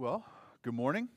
Well, good morning.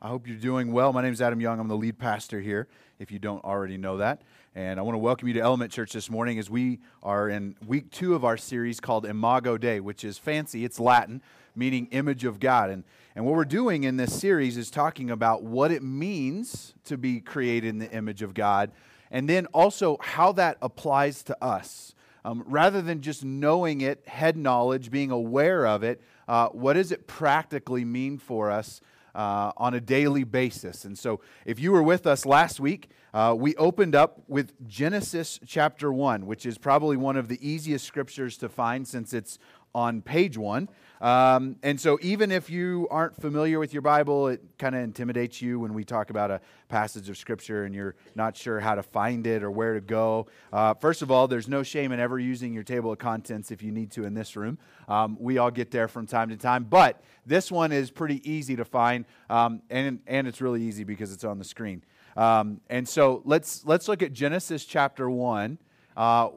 I hope you're doing well. My name is Adam Young. I'm the lead pastor here, if you don't already know that. And I want to welcome you to Element Church this morning as we are in week two of our series called Imago Dei, which is fancy. It's Latin, meaning image of God. And, and what we're doing in this series is talking about what it means to be created in the image of God, and then also how that applies to us. Um, rather than just knowing it, head knowledge, being aware of it, uh, what does it practically mean for us uh, on a daily basis? And so, if you were with us last week, uh, we opened up with Genesis chapter 1, which is probably one of the easiest scriptures to find since it's on page one. Um, and so, even if you aren't familiar with your Bible, it kind of intimidates you when we talk about a passage of Scripture and you're not sure how to find it or where to go. Uh, first of all, there's no shame in ever using your table of contents if you need to in this room. Um, we all get there from time to time, but this one is pretty easy to find, um, and, and it's really easy because it's on the screen. Um, and so, let's, let's look at Genesis chapter 1. Uh,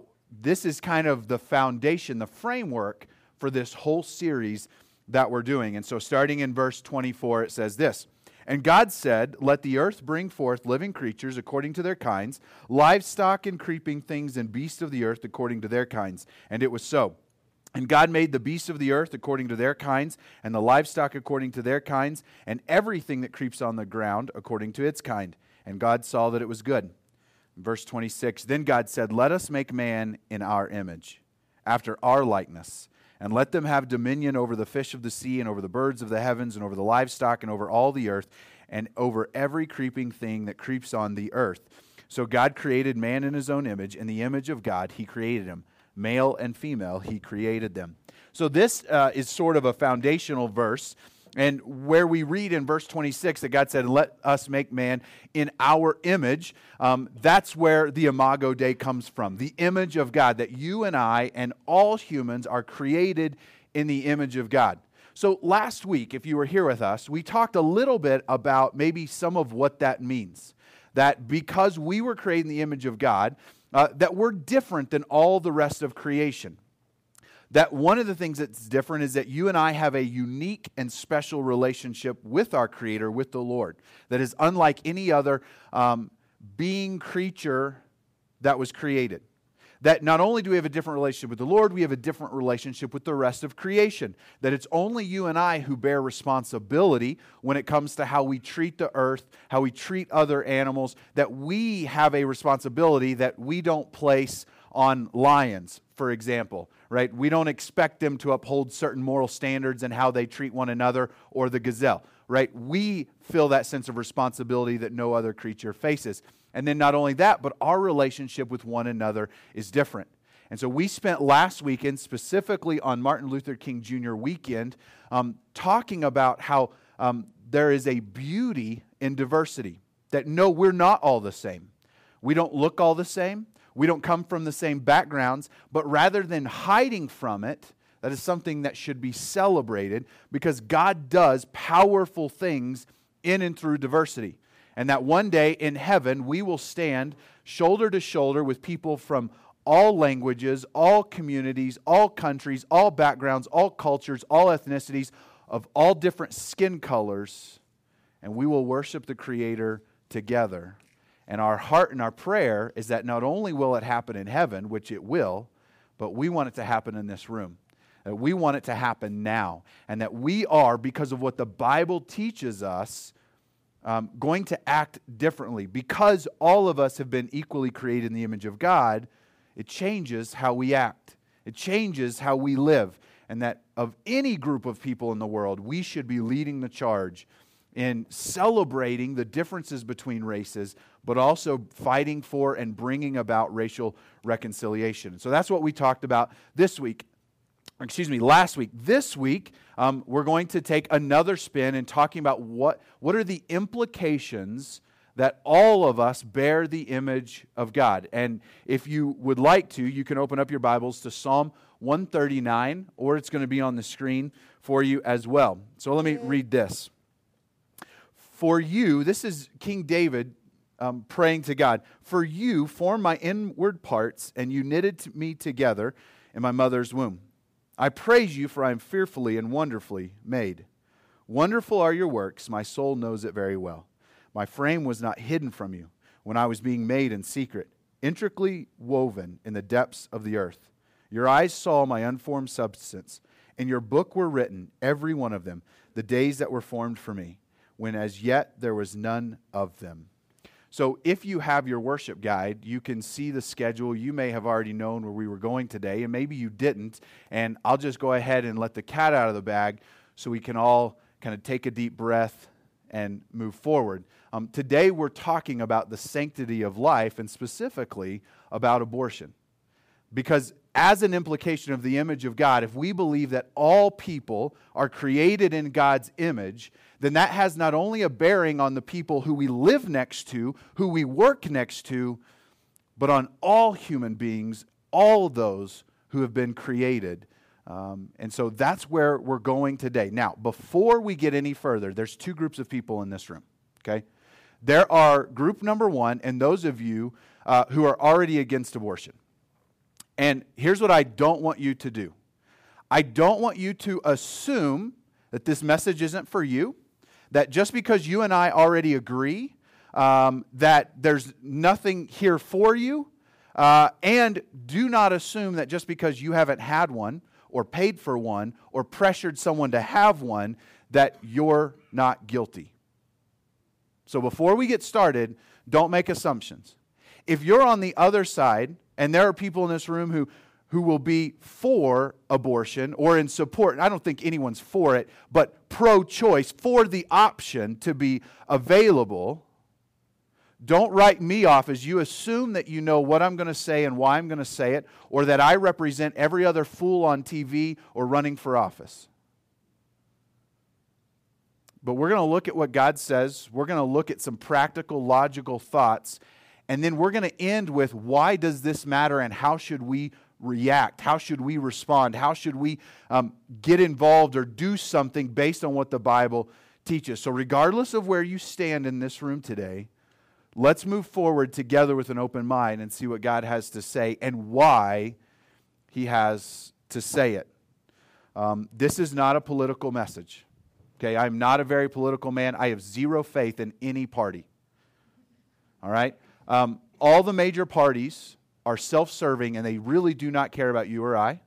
this is kind of the foundation, the framework for this whole series that we're doing. And so, starting in verse 24, it says this And God said, Let the earth bring forth living creatures according to their kinds, livestock and creeping things, and beasts of the earth according to their kinds. And it was so. And God made the beasts of the earth according to their kinds, and the livestock according to their kinds, and everything that creeps on the ground according to its kind. And God saw that it was good. Verse 26 Then God said, Let us make man in our image, after our likeness and let them have dominion over the fish of the sea, and over the birds of the heavens, and over the livestock, and over all the earth, and over every creeping thing that creeps on the earth. So God created man in his own image. In the image of God, he created him. Male and female, he created them. So this uh, is sort of a foundational verse and where we read in verse 26 that God said, Let us make man in our image, um, that's where the Imago Dei comes from. The image of God, that you and I and all humans are created in the image of God. So last week, if you were here with us, we talked a little bit about maybe some of what that means. That because we were created in the image of God, uh, that we're different than all the rest of creation that one of the things that's different is that you and I have a unique and special relationship with our Creator, with the Lord, that is unlike any other um, being, creature that was created. That not only do we have a different relationship with the Lord, we have a different relationship with the rest of creation. That it's only you and I who bear responsibility when it comes to how we treat the earth, how we treat other animals, that we have a responsibility that we don't place on lions, for example, right? We don't expect them to uphold certain moral standards and how they treat one another or the gazelle, right? We feel that sense of responsibility that no other creature faces. And then not only that, but our relationship with one another is different. And so we spent last weekend, specifically on Martin Luther King Jr. weekend, um, talking about how um, there is a beauty in diversity. That no, we're not all the same. We don't look all the same. We don't come from the same backgrounds, but rather than hiding from it, that is something that should be celebrated because God does powerful things in and through diversity. And that one day in heaven, we will stand shoulder to shoulder with people from all languages, all communities, all countries, all backgrounds, all cultures, all ethnicities, of all different skin colors, and we will worship the Creator together. And our heart and our prayer is that not only will it happen in heaven, which it will, but we want it to happen in this room. That we want it to happen now. And that we are, because of what the Bible teaches us, um, going to act differently. Because all of us have been equally created in the image of God, it changes how we act, it changes how we live. And that of any group of people in the world, we should be leading the charge in celebrating the differences between races, but also fighting for and bringing about racial reconciliation. So that's what we talked about this week. Excuse me, last week. This week, um, we're going to take another spin and talking about what, what are the implications that all of us bear the image of God. And if you would like to, you can open up your Bibles to Psalm 139, or it's going to be on the screen for you as well. So let me read this. For you, this is King David um, praying to God, for you formed my inward parts, and you knitted me together in my mother's womb. I praise you, for I am fearfully and wonderfully made. Wonderful are your works. My soul knows it very well. My frame was not hidden from you when I was being made in secret, intricately woven in the depths of the earth. Your eyes saw my unformed substance. In your book were written, every one of them, the days that were formed for me, when as yet there was none of them. So, if you have your worship guide, you can see the schedule. You may have already known where we were going today, and maybe you didn't. And I'll just go ahead and let the cat out of the bag so we can all kind of take a deep breath and move forward. Um, today, we're talking about the sanctity of life and specifically about abortion. Because, as an implication of the image of God, if we believe that all people are created in God's image, then that has not only a bearing on the people who we live next to, who we work next to, but on all human beings, all those who have been created. Um, and so that's where we're going today. Now, before we get any further, there's two groups of people in this room, okay? There are group number one, and those of you uh, who are already against abortion. And here's what I don't want you to do I don't want you to assume that this message isn't for you that just because you and I already agree um, that there's nothing here for you, uh, and do not assume that just because you haven't had one or paid for one or pressured someone to have one, that you're not guilty. So before we get started, don't make assumptions. If you're on the other side, and there are people in this room who who will be for abortion or in support. I don't think anyone's for it, but pro choice, for the option to be available. Don't write me off as you assume that you know what I'm going to say and why I'm going to say it, or that I represent every other fool on TV or running for office. But we're going to look at what God says. We're going to look at some practical, logical thoughts. And then we're going to end with why does this matter and how should we react? How should we respond? How should we um, get involved or do something based on what the Bible teaches? So, regardless of where you stand in this room today, let's move forward together with an open mind and see what God has to say and why He has to say it. Um, this is not a political message. Okay, I'm not a very political man. I have zero faith in any party. All right? Um, all the major parties are self serving and they really do not care about you or I.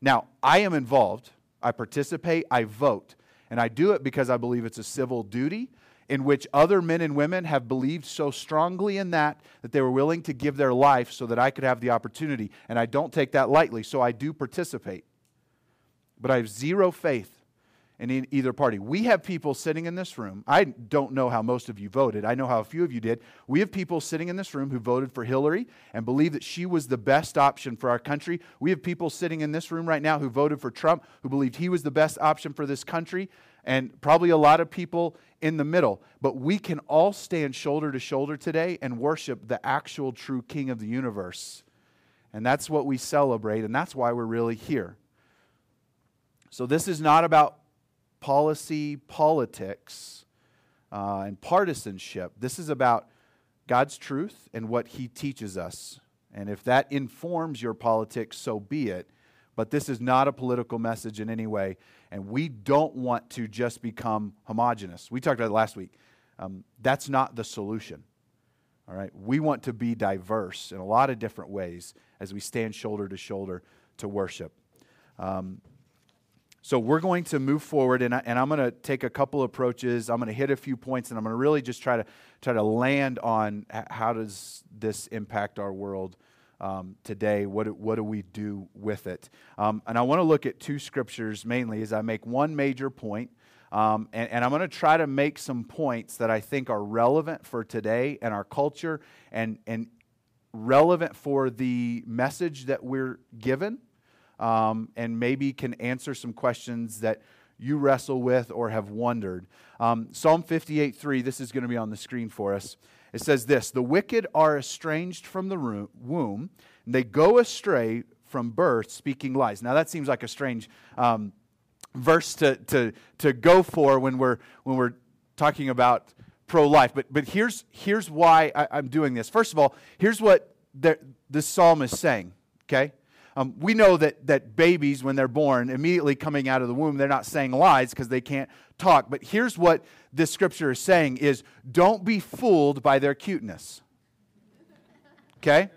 Now, I am involved, I participate, I vote, and I do it because I believe it's a civil duty in which other men and women have believed so strongly in that that they were willing to give their life so that I could have the opportunity. And I don't take that lightly, so I do participate. But I have zero faith in either party. We have people sitting in this room. I don't know how most of you voted. I know how a few of you did. We have people sitting in this room who voted for Hillary and believe that she was the best option for our country. We have people sitting in this room right now who voted for Trump, who believed he was the best option for this country, and probably a lot of people in the middle. But we can all stand shoulder to shoulder today and worship the actual true King of the universe. And that's what we celebrate, and that's why we're really here. So, this is not about policy, politics, uh, and partisanship. This is about God's truth and what He teaches us. And if that informs your politics, so be it. But this is not a political message in any way. And we don't want to just become homogenous. We talked about it last week. Um, that's not the solution. All right? We want to be diverse in a lot of different ways as we stand shoulder to shoulder to worship. Um, so we're going to move forward, and, I, and I'm going to take a couple approaches. I'm going to hit a few points, and I'm going to really just try to try to land on how does this impact our world um, today. What what do we do with it? Um, and I want to look at two scriptures mainly as I make one major point, um, and, and, I'm going to try to make some points that I think are relevant for today and our culture, and and relevant for the message that we're given um, and maybe can answer some questions that you wrestle with or have wondered. Um, Psalm 58 3, this is going to be on the screen for us. It says this The wicked are estranged from the womb, and they go astray from birth, speaking lies. Now, that seems like a strange um, verse to, to, to go for when we're, when we're talking about pro life. But, but here's, here's why I, am doing this. First of all, here's what the, the psalm is saying, okay? Um, we know that, that babies, when they're born, immediately coming out of the womb, they're not saying lies because they can't talk. But here's what this scripture is saying is don't be fooled by their cuteness. Okay?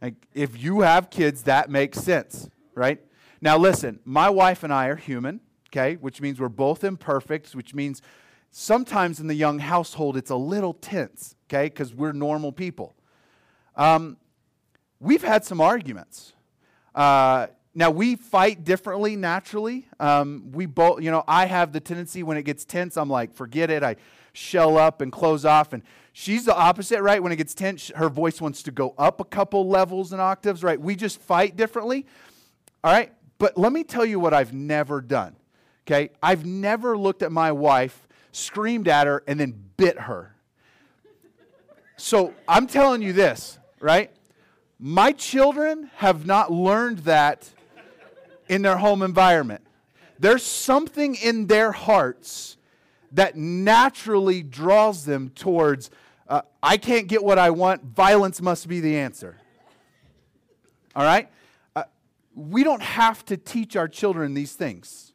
Like, if you have kids, that makes sense, right? Now, listen, my wife and I are human, okay, which means we're both imperfect, which means sometimes in the young household it's a little tense, okay, because we're normal people. Um, we've had some arguments. Uh, now we fight differently naturally. Um, we both, you know, I have the tendency when it gets tense, I'm like, forget it. I shell up and close off. And she's the opposite, right? When it gets tense, her voice wants to go up a couple levels and octaves, right? We just fight differently. All right. But let me tell you what I've never done. Okay. I've never looked at my wife, screamed at her, and then bit her. So I'm telling you this, right? My children have not learned that in their home environment. There's something in their hearts that naturally draws them towards uh, I can't get what I want, violence must be the answer. All right? Uh, we don't have to teach our children these things.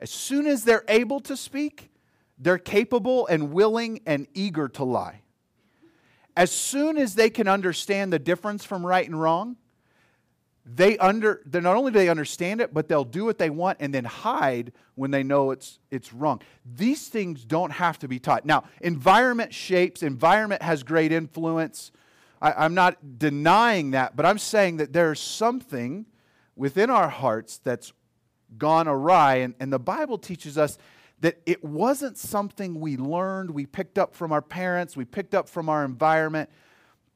As soon as they're able to speak, they're capable and willing and eager to lie as soon as they can understand the difference from right and wrong, they under they not only do they understand it, but they'll do what they want and then hide when they know it's it's wrong. These things don't have to be taught. Now, environment shapes, environment has great influence. I, am not denying that, but I'm saying that there's something within our hearts that's gone awry, and, and the Bible teaches us that it wasn't something we learned, we picked up from our parents, we picked up from our environment,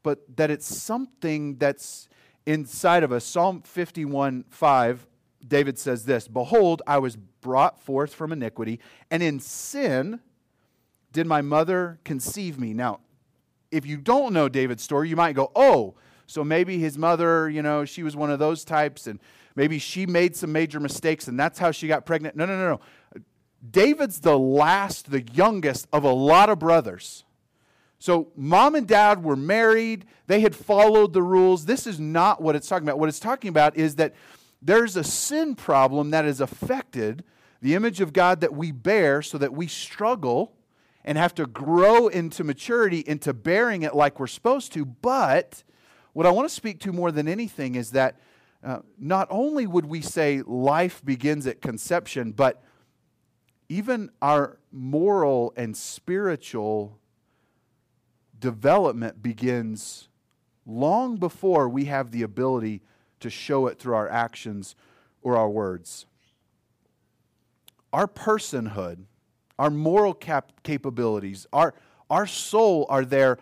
but that it's something that's inside of us. Psalm 51 5, David says this Behold, I was brought forth from iniquity, and in sin did my mother conceive me. Now, if you don't know David's story, you might go, oh, so maybe his mother, you know, she was one of those types, and maybe she made some major mistakes, and that's how she got pregnant. No, no, no, no. David's the last, the youngest of a lot of brothers. So, mom and dad were married, they had followed the rules. This is not what it's talking about. What it's talking about is that there's a sin problem that has affected the image of God that we bear so that we struggle and have to grow into maturity into bearing it like we're supposed to. But what I want to speak to more than anything is that uh, not only would we say life begins at conception, but even our moral and spiritual development begins long before we have the ability to show it through our actions or our words. Our personhood, our moral cap- capabilities, our, our soul are there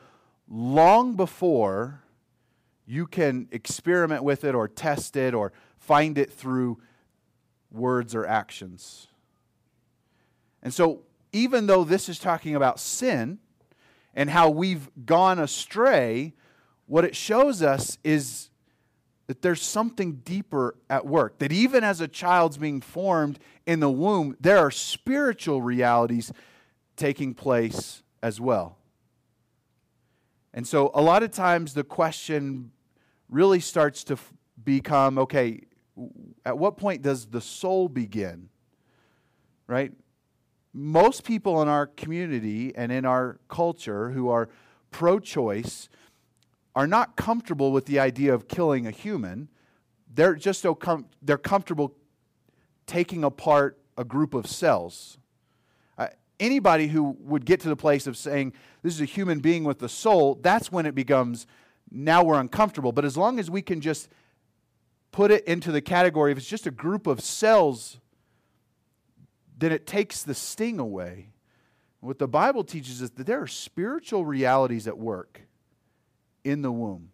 long before you can experiment with it or test it or find it through words or actions. And so, even though this is talking about sin and how we've gone astray, what it shows us is that there's something deeper at work. That even as a child's being formed in the womb, there are spiritual realities taking place as well. And so, a lot of times, the question really starts to f- become okay, at what point does the soul begin? Right? Most people in our community and in our culture who are pro choice are not comfortable with the idea of killing a human. They're just so com- they're comfortable taking apart a group of cells. Uh, anybody who would get to the place of saying this is a human being with a soul, that's when it becomes now we're uncomfortable. But as long as we can just put it into the category if it's just a group of cells then it takes the sting away. What the Bible teaches is that there are spiritual realities at work in the womb.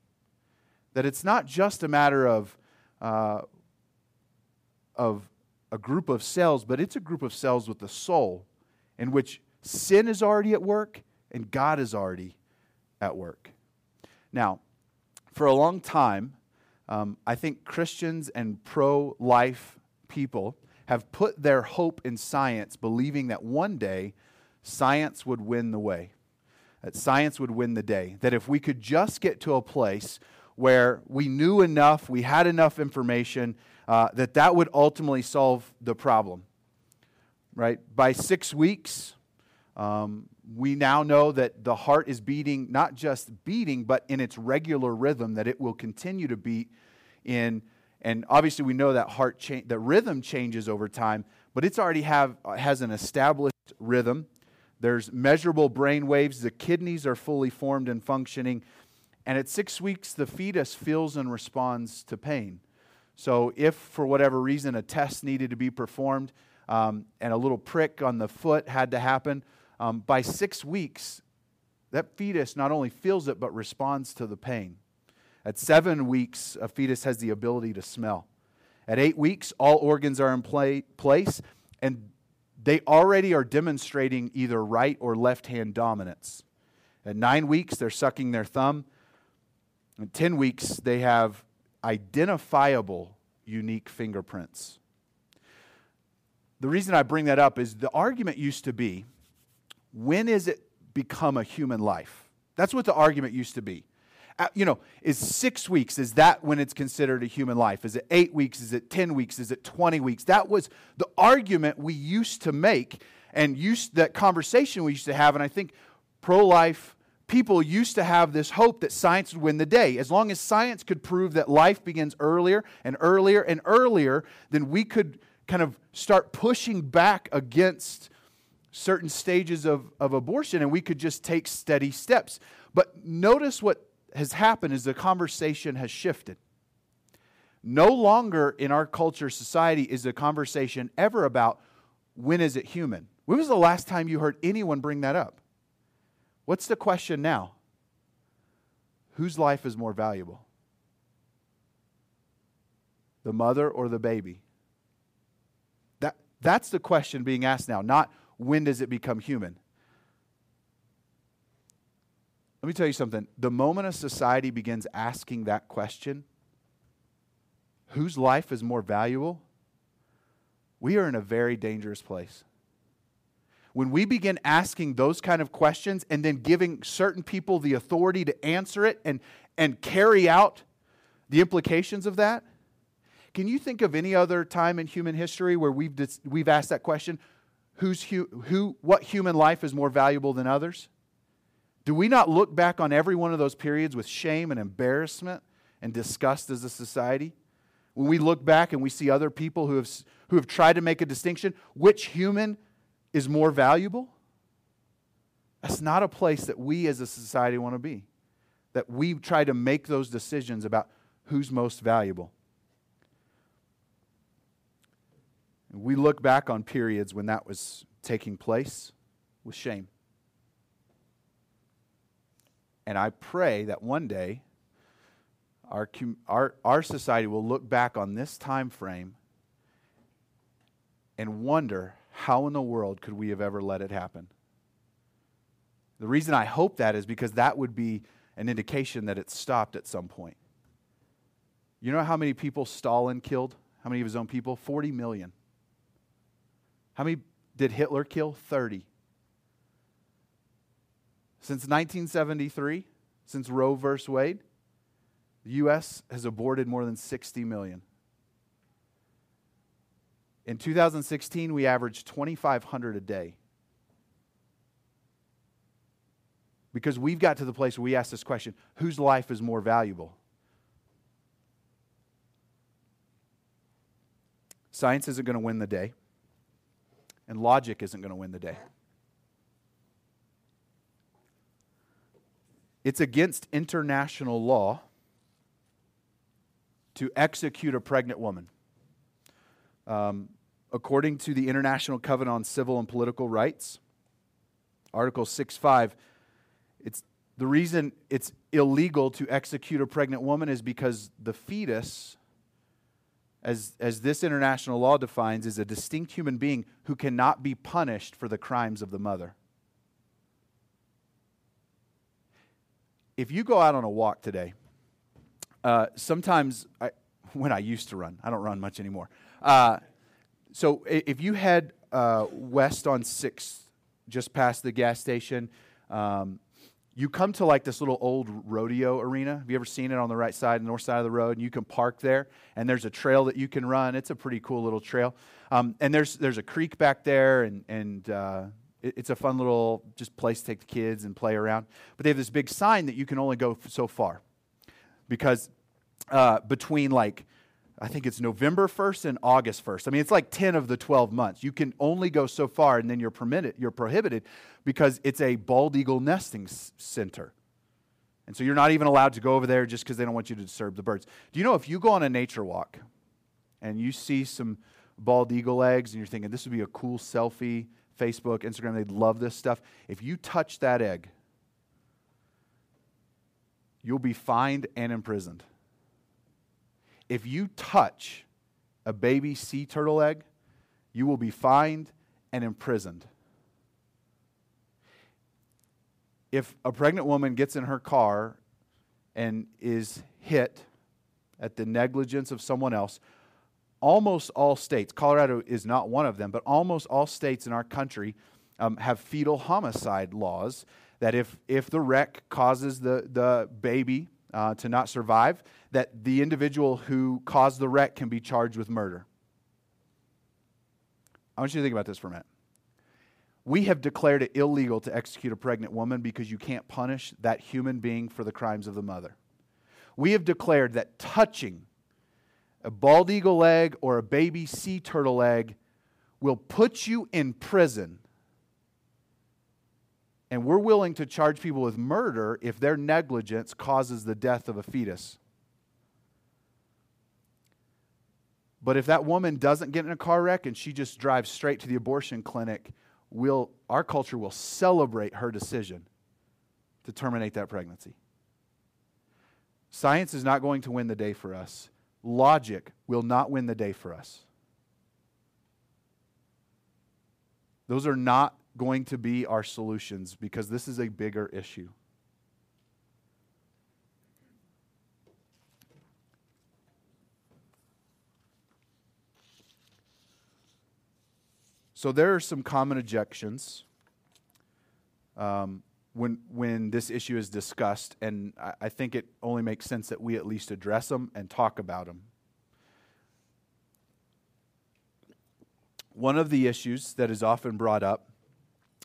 That it's not just a matter of, uh, of a group of cells, but it's a group of cells with the soul in which sin is already at work and God is already at work. Now, for a long time, um, I think Christians and pro life people have put their hope in science, believing that one day science would win the way, that science would win the day, that if we could just get to a place where we knew enough, we had enough information uh, that that would ultimately solve the problem. Right? By six weeks, um, we now know that the heart is beating, not just beating, but in its regular rhythm, that it will continue to beat in. And obviously, we know that heart the rhythm changes over time, but it's already have has an established rhythm. There's measurable brain waves. The kidneys are fully formed and functioning. And at six weeks, the fetus feels and responds to pain. So, if for whatever reason a test needed to be performed um, and a little prick on the foot had to happen, um, by six weeks, that fetus not only feels it but responds to the pain. At seven weeks, a fetus has the ability to smell. At eight weeks, all organs are in play, place, and they already are demonstrating either right or left hand dominance. At nine weeks, they're sucking their thumb. At 10 weeks, they have identifiable unique fingerprints. The reason I bring that up is the argument used to be when is it become a human life? That's what the argument used to be. You know, is six weeks, is that when it's considered a human life? Is it eight weeks? Is it 10 weeks? Is it 20 weeks? That was the argument we used to make and used that conversation we used to have. And I think pro life people used to have this hope that science would win the day. As long as science could prove that life begins earlier and earlier and earlier, then we could kind of start pushing back against certain stages of, of abortion and we could just take steady steps. But notice what has happened is the conversation has shifted. No longer in our culture, society, is the conversation ever about when is it human? When was the last time you heard anyone bring that up? What's the question now? Whose life is more valuable? The mother or the baby? That, that's the question being asked now, not when does it become human? Let me tell you something. The moment a society begins asking that question, whose life is more valuable? We are in a very dangerous place when we begin asking those kind of questions and then giving certain people the authority to answer it and, and carry out the implications of that, can you think of any other time in human history where we've, dis- we've asked that question? Who's hu- who, what human life is more valuable than others? Do we not look back on every one of those periods with shame and embarrassment and disgust as a society? When we look back and we see other people who have, who have tried to make a distinction, which human is more valuable, that's not a place that we as a society want to be. That we try to make those decisions about who's most valuable. We look back on periods when that was taking place with shame. And I pray that one day our, our, our society will look back on this time frame and wonder how in the world could we have ever let it happen? The reason I hope that is because that would be an indication that it stopped at some point. You know how many people Stalin killed? How many of his own people? 40 million. How many did Hitler kill? 30. Since 1973, since Roe versus Wade, the U.S. has aborted more than 60 million. In 2016, we averaged 2,500 a day. Because we've got to the place where we ask this question whose life is more valuable? Science isn't going to win the day, and logic isn't going to win the day. It's against international law to execute a pregnant woman. Um, according to the International Covenant on Civil and Political Rights, Article 6.5, it's the reason it's illegal to execute a pregnant woman is because the fetus, as, as this international law defines, is a distinct human being who cannot be punished for the crimes of the mother. If you go out on a walk today, uh, sometimes I, when I used to run, I don't run much anymore. Uh, so if you head uh, west on 6th, just past the gas station, um, you come to like this little old rodeo arena. Have you ever seen it on the right side, north side of the road? And you can park there, and there's a trail that you can run. It's a pretty cool little trail. Um, and there's there's a creek back there, and and uh, it's a fun little just place to take the kids and play around. But they have this big sign that you can only go so far, because uh, between like I think it's November 1st and August 1st. I mean, it's like 10 of the 12 months. You can only go so far and then you're permitted, you're prohibited because it's a bald eagle nesting s- center. And so you're not even allowed to go over there just because they don't want you to disturb the birds. Do you know if you go on a nature walk and you see some bald eagle eggs and you're thinking this would be a cool selfie, Facebook, Instagram, they'd love this stuff. If you touch that egg, you'll be fined and imprisoned if you touch a baby sea turtle egg, you will be fined and imprisoned. If a pregnant woman gets in her car and is hit at the negligence of someone else, almost all states, Colorado is not one of them, but almost all states in our country um, have fetal homicide laws that if, if the wreck causes the, the baby uh, to not survive, that the individual who caused the wreck can be charged with murder. I want you to think about this for a minute. We have declared it illegal to execute a pregnant woman because you can't punish that human being for the crimes of the mother. We have declared that touching a bald eagle egg or a baby sea turtle egg will put you in prison and we're willing to charge people with murder if their negligence causes the death of a fetus. But if that woman doesn't get in a car wreck and she just drives straight to the abortion clinic, we'll, our culture will celebrate her decision to terminate that pregnancy. Science is not going to win the day for us. Logic will not win the day for us. Those are not going to be our solutions because this is a bigger issue. So there are some common objections um, when when this issue is discussed, and I, I think it only makes sense that we at least address them and talk about them. One of the issues that is often brought up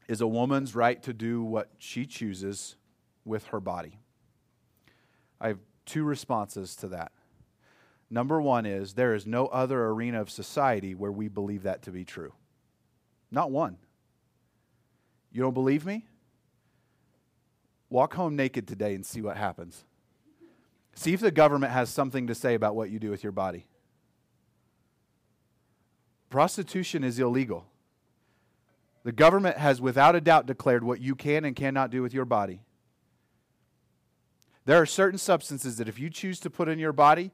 is a woman's right to do what she chooses with her body. I have two responses to that. Number one is there is no other arena of society where we believe that to be true. Not one. You don't believe me? Walk home naked today and see what happens. See if the government has something to say about what you do with your body. Prostitution is illegal. The government has without a doubt declared what you can and cannot do with your body. There are certain substances that if you choose to put in your body,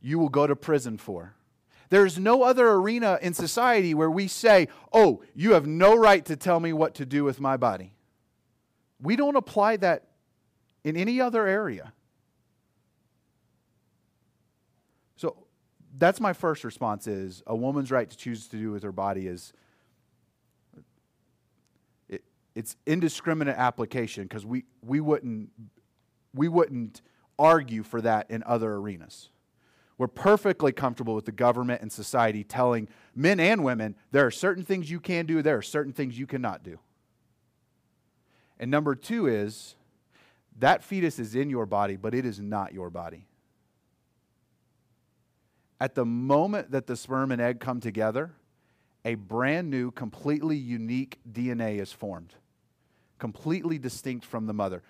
you will go to prison for. There's no other arena in society where we say, oh, you have no right to tell me what to do with my body. We don't apply that in any other area. So that's my first response is a woman's right to choose to do with her body is it's indiscriminate application because we, we, wouldn't, we wouldn't argue for that in other arenas. We're perfectly comfortable with the government and society telling men and women there are certain things you can do, there are certain things you cannot do. And number two is that fetus is in your body, but it is not your body. At the moment that the sperm and egg come together, a brand new, completely unique DNA is formed completely distinct from the mother.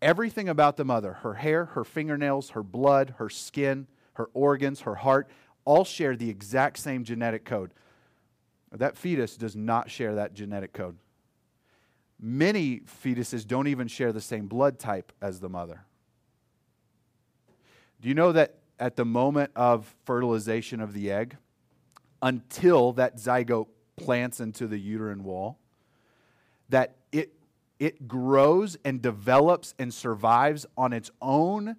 Everything about the mother, her hair, her fingernails, her blood, her skin, her organs, her heart, all share the exact same genetic code. That fetus does not share that genetic code. Many fetuses don't even share the same blood type as the mother. Do you know that at the moment of fertilization of the egg, until that zygote plants into the uterine wall, that it it grows and develops and survives on its own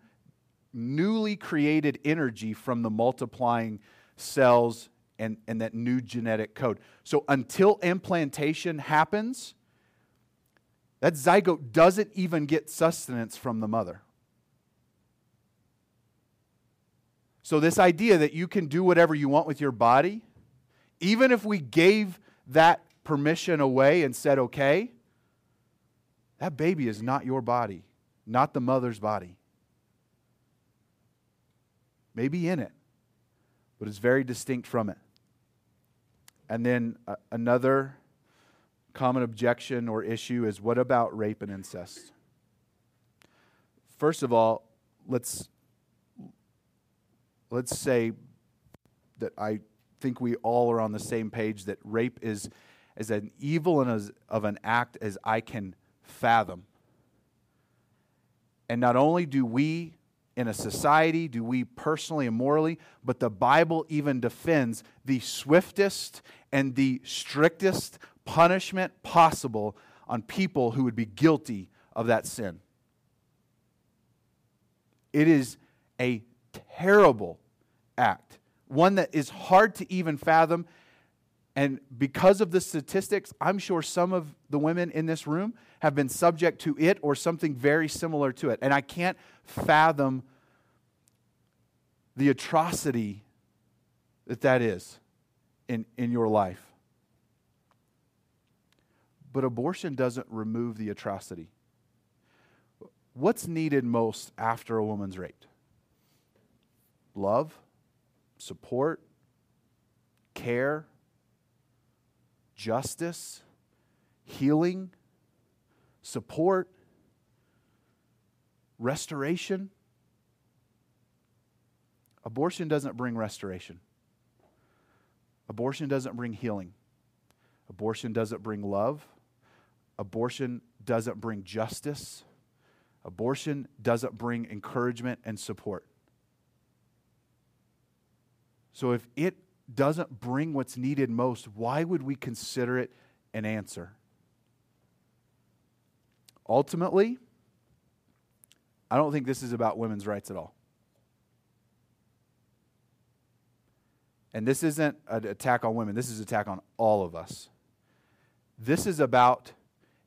newly created energy from the multiplying cells and, and that new genetic code. So until implantation happens, That zygote doesn't even get sustenance from the mother. So, this idea that you can do whatever you want with your body, even if we gave that permission away and said, okay, that baby is not your body, not the mother's body. Maybe in it, but it's very distinct from it. And then uh, another common objection or issue is what about rape and incest? First of all, let's let's say that I think we all are on the same page that rape is as an evil and as of an act as I can fathom. And not only do we in a society, do we personally and morally, but the Bible even defends the swiftest and the strictest punishment possible on people who would be guilty of that sin. It is a terrible act, one that is hard to even fathom. And because of the statistics, I'm sure some of the women in this room have been subject to it or something very similar to it. And I can't fathom the atrocity that that is in, in your life. But abortion doesn't remove the atrocity. What's needed most after a woman's raped? Love, support, care, justice, healing, support, restoration. Abortion doesn't bring restoration. Abortion doesn't bring healing. Abortion doesn't bring love. Abortion doesn't bring justice. Abortion doesn't bring encouragement and support. So if it doesn't bring what's needed most, why would we consider it an answer? Ultimately, I don't think this is about women's rights at all. And this isn't an attack on women, this is an attack on all of us. This is about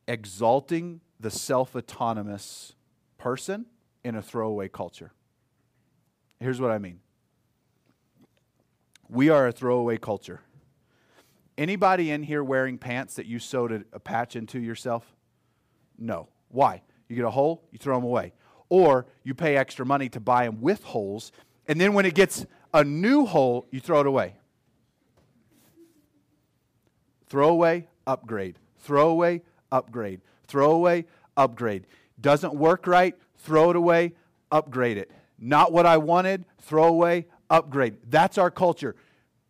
exalting the self autonomous person in a throwaway culture. Here's what I mean we are a throwaway culture. Anybody in here wearing pants that you sewed a, a patch into yourself? No. Why? You get a hole, you throw them away. Or you pay extra money to buy them with holes, and then when it gets a new hole, you throw it away. Throw away, upgrade. Throw away, upgrade. Throw away, upgrade. Doesn't work right, throw it away, upgrade it. Not what I wanted, throw away, upgrade. That's our culture.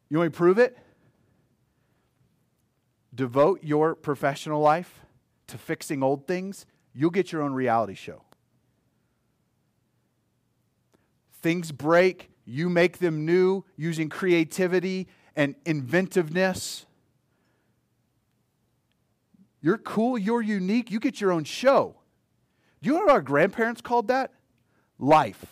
You want to prove it? Devote your professional life to fixing old things, you'll get your own reality show. Things break, you make them new using creativity and inventiveness. You're cool, you're unique, you get your own show. Do you know what our grandparents called that? Life.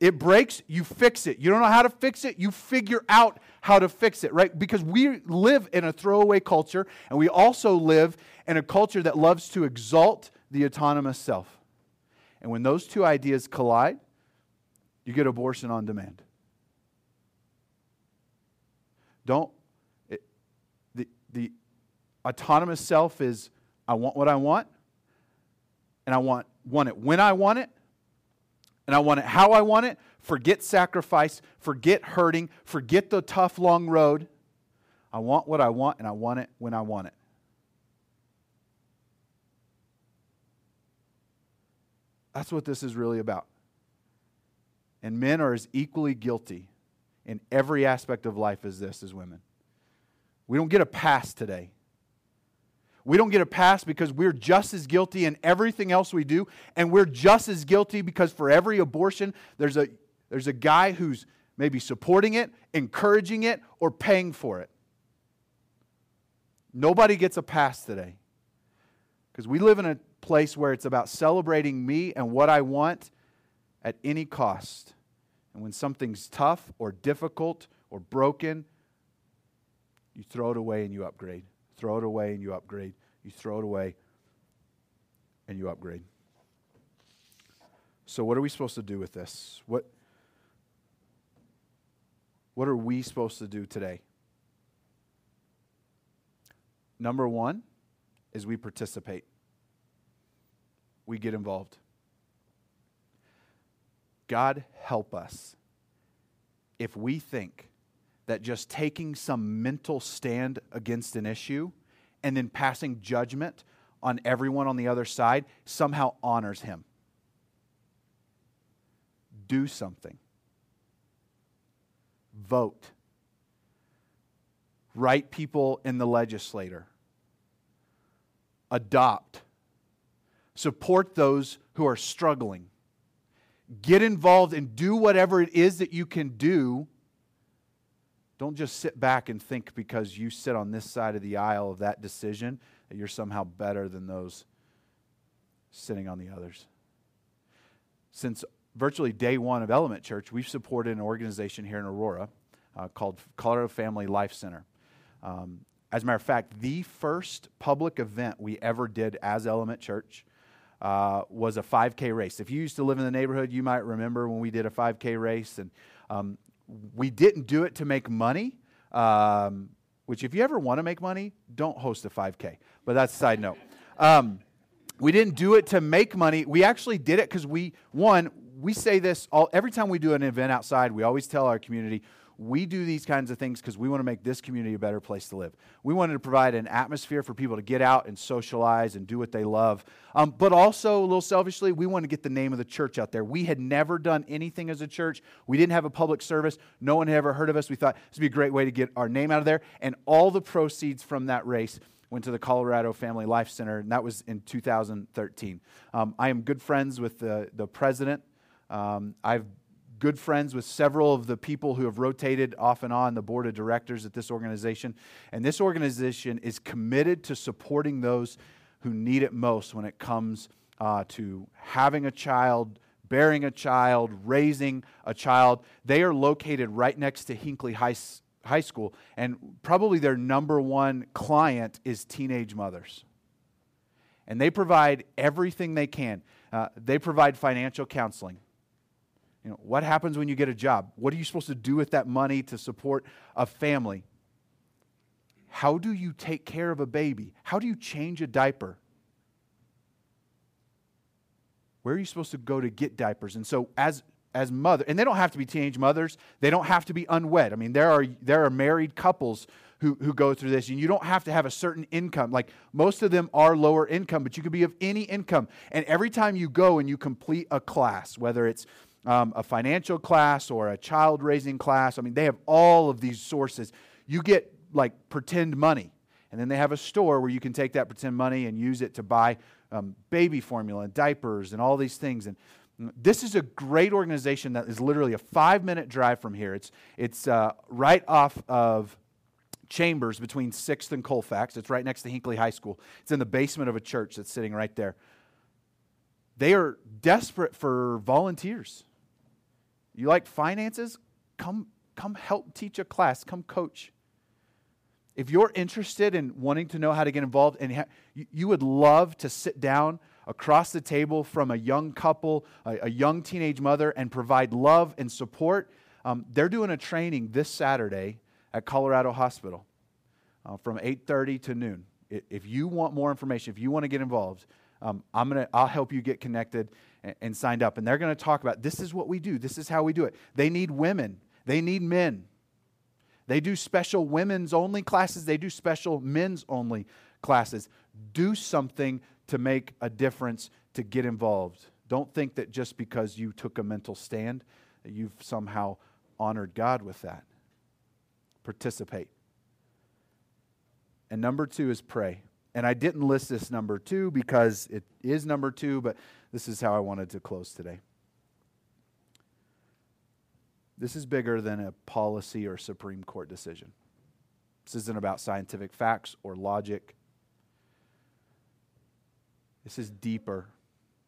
It breaks, you fix it. You don't know how to fix it, you figure out how to fix it, right? Because we live in a throwaway culture, and we also live in a culture that loves to exalt the autonomous self. And when those two ideas collide, you get abortion on demand. Don't, it, the, the autonomous self is I want what I want, and I want, want it when I want it, and I want it how I want it. Forget sacrifice, forget hurting, forget the tough, long road. I want what I want, and I want it when I want it. That's what this is really about. And men are as equally guilty in every aspect of life as this as women. We don't get a pass today. We don't get a pass because we're just as guilty in everything else we do, and we're just as guilty because for every abortion, there's a, there's a guy who's maybe supporting it, encouraging it, or paying for it. Nobody gets a pass today because we live in a place where it's about celebrating me and what I want at any cost. And when something's tough or difficult or broken, you throw it away and you upgrade. Throw it away and you upgrade. you throw it away, and you upgrade. So, what are we supposed to do with this? What, what are we supposed to do today? Number one is we participate, we get involved. God help us if we think that just taking some mental stand against an issue and then passing judgment on everyone on the other side somehow honors him. Do something. Vote. Write people in the legislator. Adopt. Support those who are struggling. Get involved and do whatever it is that you can do don't just sit back and think because you sit on this side of the aisle of that decision that you're somehow better than those sitting on the others. Since virtually day one of Element Church, we've supported an organization here in Aurora uh, called Colorado Family Life Center. Um, as a matter of fact, the first public event we ever did as Element Church uh, was a 5K race. If you used to live in the neighborhood, you might remember when we did a 5K race. And um, we didn't do it to make money, um, which if you ever want to make money, don't host a 5K. But that's a side note. Um, we didn't do it to make money. We actually did it because we, one, we say this all, every time we do an event outside, we always tell our community, we do these kinds of things because we want to make this community a better place to live. We wanted to provide an atmosphere for people to get out and socialize and do what they love. Um, but also, a little selfishly, we want to get the name of the church out there. We had never done anything as a church. We didn't have a public service. No one had ever heard of us. We thought this would be a great way to get our name out of there. And all the proceeds from that race went to the Colorado Family Life Center, and that was in 2013. Um, I am good friends with the, the president. Um, I've good friends with several of the people who have rotated off and on the board of directors at this organization. And this organization is committed to supporting those who need it most when it comes uh, to having a child, bearing a child, raising a child. They are located right next to Hinkley High, High School, and probably their number one client is teenage mothers. And they provide everything they can. Uh, they provide financial counseling. You know, what happens when you get a job? What are you supposed to do with that money to support a family? How do you take care of a baby? How do you change a diaper? Where are you supposed to go to get diapers? And so, as as mother, and they don't have to be teenage mothers. They don't have to be unwed. I mean, there are there are married couples who, who go through this, and you don't have to have a certain income. Like most of them are lower income, but you could be of any income. And every time you go and you complete a class, whether it's um, a financial class or a child raising class. I mean, they have all of these sources. You get like pretend money. And then they have a store where you can take that pretend money and use it to buy um, baby formula and diapers and all these things. And this is a great organization that is literally a five minute drive from here. It's, it's uh, right off of Chambers between 6th and Colfax. It's right next to Hinkley High School. It's in the basement of a church that's sitting right there. They are desperate for volunteers. You like finances? Come, come help teach a class. Come coach. If you're interested in wanting to know how to get involved and you, would love to sit down across the table from a young couple, a, a young teenage mother, and provide love and support, um, they're doing a training this Saturday at Colorado Hospital uh, from 8.30 to noon. If you want more information, if you want to get involved, um, I'm gonna, I'll help you get connected and, and signed up. And they're going to talk about this is what we do, this is how we do it. They need women, they need men. They do special women's only classes, they do special men's only classes. Do something to make a difference to get involved. Don't think that just because you took a mental stand, you've somehow honored God with that. Participate. And number two is pray. And I didn't list this number two because it is number two, but this is how I wanted to close today. This is bigger than a policy or Supreme Court decision. This isn't about scientific facts or logic. This is deeper.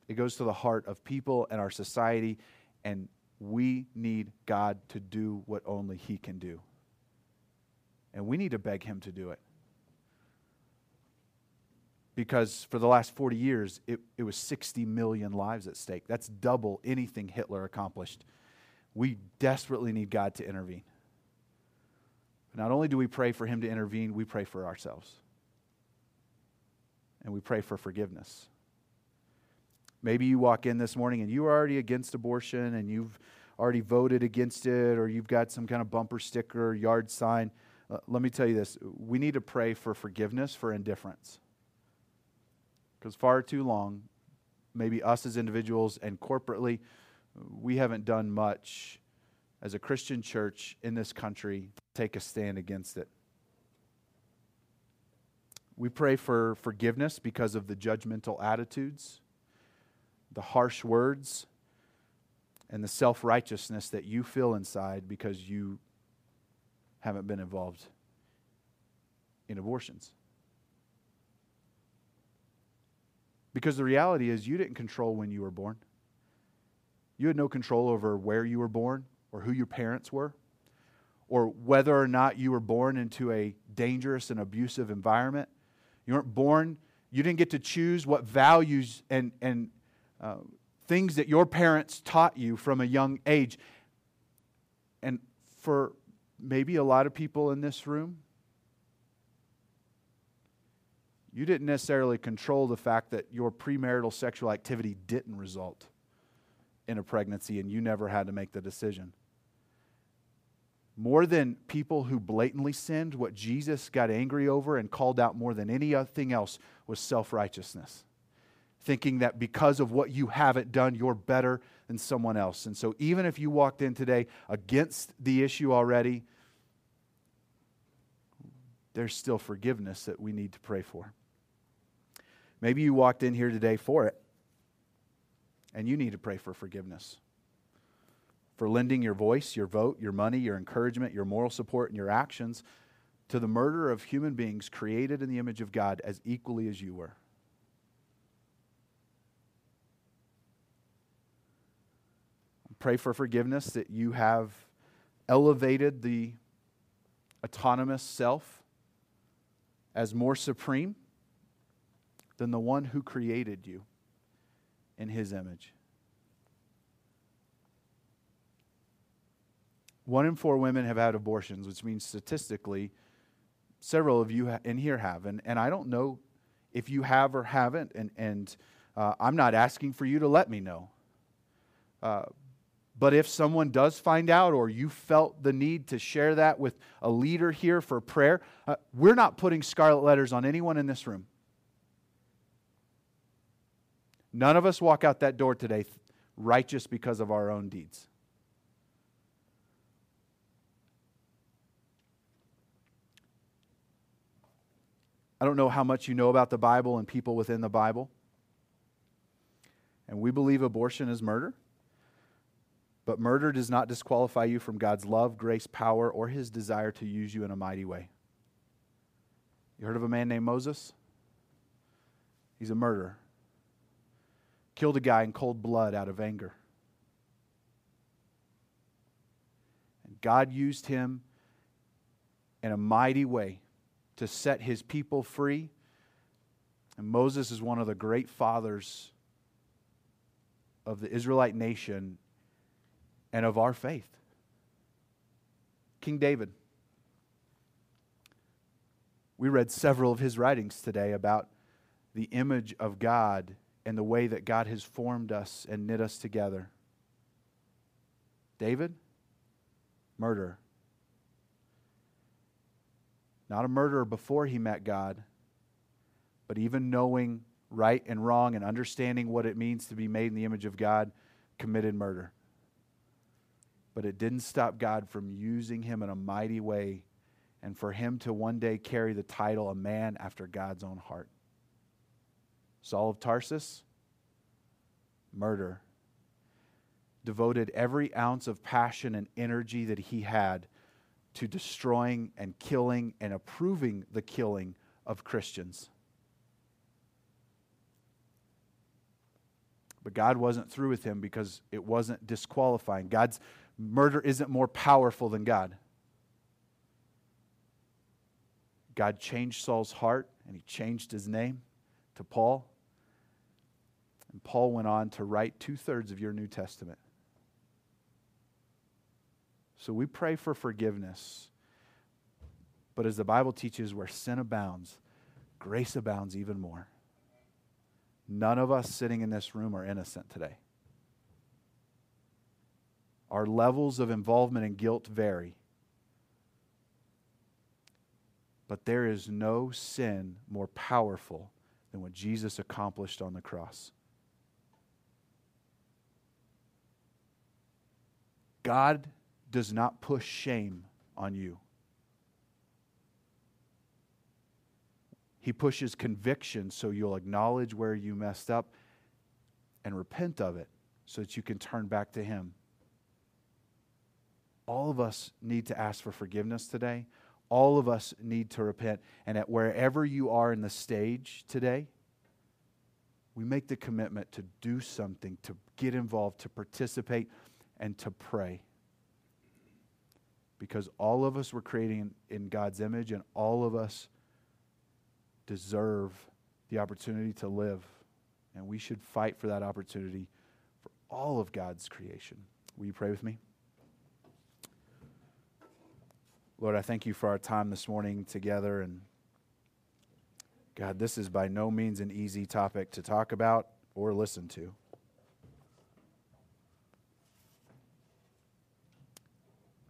It goes to the heart of people and our society, and we need God to do what only He can do. And we need to beg Him to do it. Because for the last 40 years, it, it was 60 million lives at stake. That's double anything Hitler accomplished. We desperately need God to intervene. Not only do we pray for Him to intervene, we pray for ourselves. And we pray for forgiveness. Maybe you walk in this morning and you're already against abortion and you've already voted against it or you've got some kind of bumper sticker, yard sign. Uh, let me tell you this we need to pray for forgiveness for indifference. Because far too long, maybe us as individuals and corporately, we haven't done much as a Christian church in this country to take a stand against it. We pray for forgiveness because of the judgmental attitudes, the harsh words, and the self righteousness that you feel inside because you haven't been involved in abortions. Because the reality is, you didn't control when you were born. You had no control over where you were born or who your parents were or whether or not you were born into a dangerous and abusive environment. You weren't born, you didn't get to choose what values and, and uh, things that your parents taught you from a young age. And for maybe a lot of people in this room, you didn't necessarily control the fact that your premarital sexual activity didn't result in a pregnancy and you never had to make the decision. More than people who blatantly sinned, what Jesus got angry over and called out more than anything else was self righteousness. Thinking that because of what you haven't done, you're better than someone else. And so, even if you walked in today against the issue already, there's still forgiveness that we need to pray for. Maybe you walked in here today for it, and you need to pray for forgiveness. For lending your voice, your vote, your money, your encouragement, your moral support, and your actions to the murder of human beings created in the image of God as equally as you were. Pray for forgiveness that you have elevated the autonomous self as more supreme than the one who created you in his image. One in four women have had abortions, which means statistically, several of you in here have. And, and I don't know if you have or haven't, and, and uh, I'm not asking for you to let me know. Uh, but if someone does find out, or you felt the need to share that with a leader here for prayer, uh, we're not putting scarlet letters on anyone in this room. None of us walk out that door today righteous because of our own deeds. I don't know how much you know about the Bible and people within the Bible. And we believe abortion is murder. But murder does not disqualify you from God's love, grace, power, or his desire to use you in a mighty way. You heard of a man named Moses? He's a murderer killed a guy in cold blood out of anger. And God used him in a mighty way to set his people free. And Moses is one of the great fathers of the Israelite nation and of our faith. King David. We read several of his writings today about the image of God and the way that God has formed us and knit us together. David, murder. Not a murderer before he met God, but even knowing right and wrong and understanding what it means to be made in the image of God, committed murder. But it didn't stop God from using him in a mighty way and for him to one day carry the title, a man after God's own heart. Saul of Tarsus, murder. Devoted every ounce of passion and energy that he had to destroying and killing and approving the killing of Christians. But God wasn't through with him because it wasn't disqualifying. God's murder isn't more powerful than God. God changed Saul's heart and he changed his name to Paul. And Paul went on to write two thirds of your New Testament. So we pray for forgiveness. But as the Bible teaches, where sin abounds, grace abounds even more. None of us sitting in this room are innocent today. Our levels of involvement and guilt vary. But there is no sin more powerful than what Jesus accomplished on the cross. God does not push shame on you. He pushes conviction so you'll acknowledge where you messed up and repent of it so that you can turn back to Him. All of us need to ask for forgiveness today. All of us need to repent. And at wherever you are in the stage today, we make the commitment to do something, to get involved, to participate, and to pray. Because all of us were created in God's image, and all of us deserve the opportunity to live. And we should fight for that opportunity for all of God's creation. Will you pray with me? Lord, I thank you for our time this morning together. And God, this is by no means an easy topic to talk about or listen to.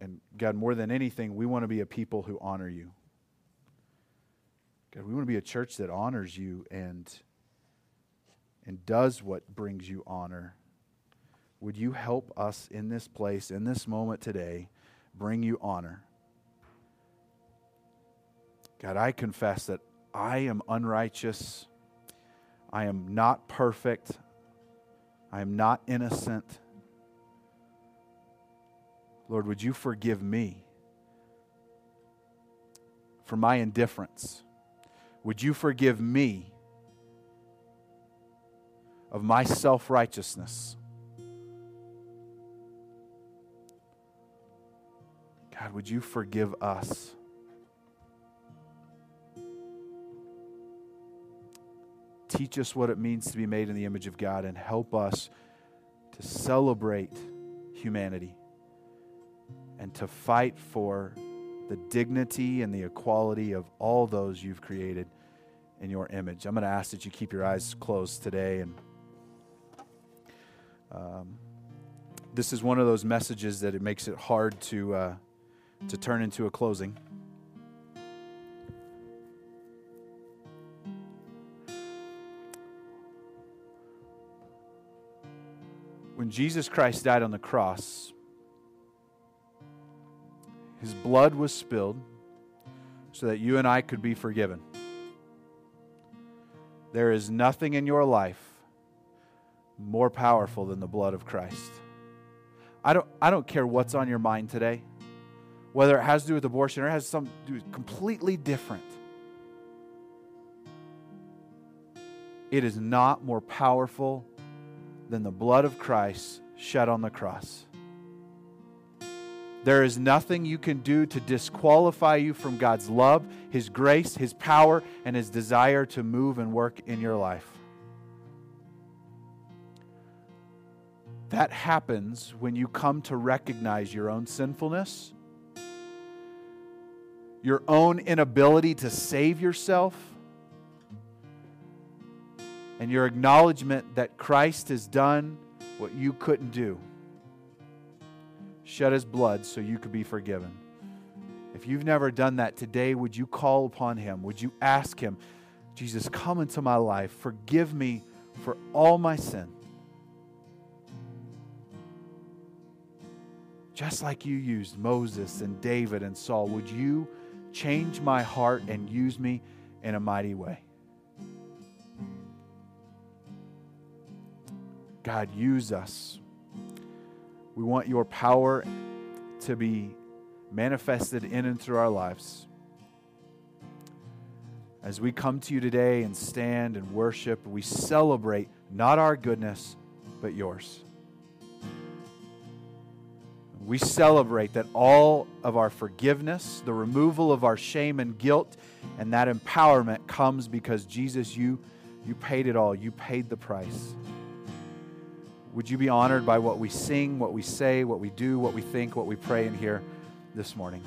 And God, more than anything, we want to be a people who honor you. God, we want to be a church that honors you and, and does what brings you honor. Would you help us in this place, in this moment today, bring you honor? God, I confess that I am unrighteous. I am not perfect. I am not innocent. Lord, would you forgive me for my indifference? Would you forgive me of my self righteousness? God, would you forgive us? Teach us what it means to be made in the image of God and help us to celebrate humanity and to fight for the dignity and the equality of all those you've created in your image. I'm going to ask that you keep your eyes closed today. And um, this is one of those messages that it makes it hard to, uh, to turn into a closing. When Jesus Christ died on the cross, his blood was spilled so that you and I could be forgiven. There is nothing in your life more powerful than the blood of Christ. I don't, I don't care what's on your mind today, whether it has to do with abortion or it has something to do with completely different. It is not more powerful than the blood of Christ shed on the cross. There is nothing you can do to disqualify you from God's love, His grace, His power, and His desire to move and work in your life. That happens when you come to recognize your own sinfulness, your own inability to save yourself and your acknowledgement that Christ has done what you couldn't do shed his blood so you could be forgiven. If you've never done that today, would you call upon him? Would you ask him, Jesus, come into my life, forgive me for all my sin? Just like you used Moses and David and Saul, would you change my heart and use me in a mighty way? God, use us. We want your power to be manifested in and through our lives. As we come to you today and stand and worship, we celebrate not our goodness, but yours. We celebrate that all of our forgiveness, the removal of our shame and guilt, and that empowerment comes because Jesus, you You paid it all, you paid the price. Would you be honored by what we sing, what we say, what we do, what we think, what we pray in here this morning?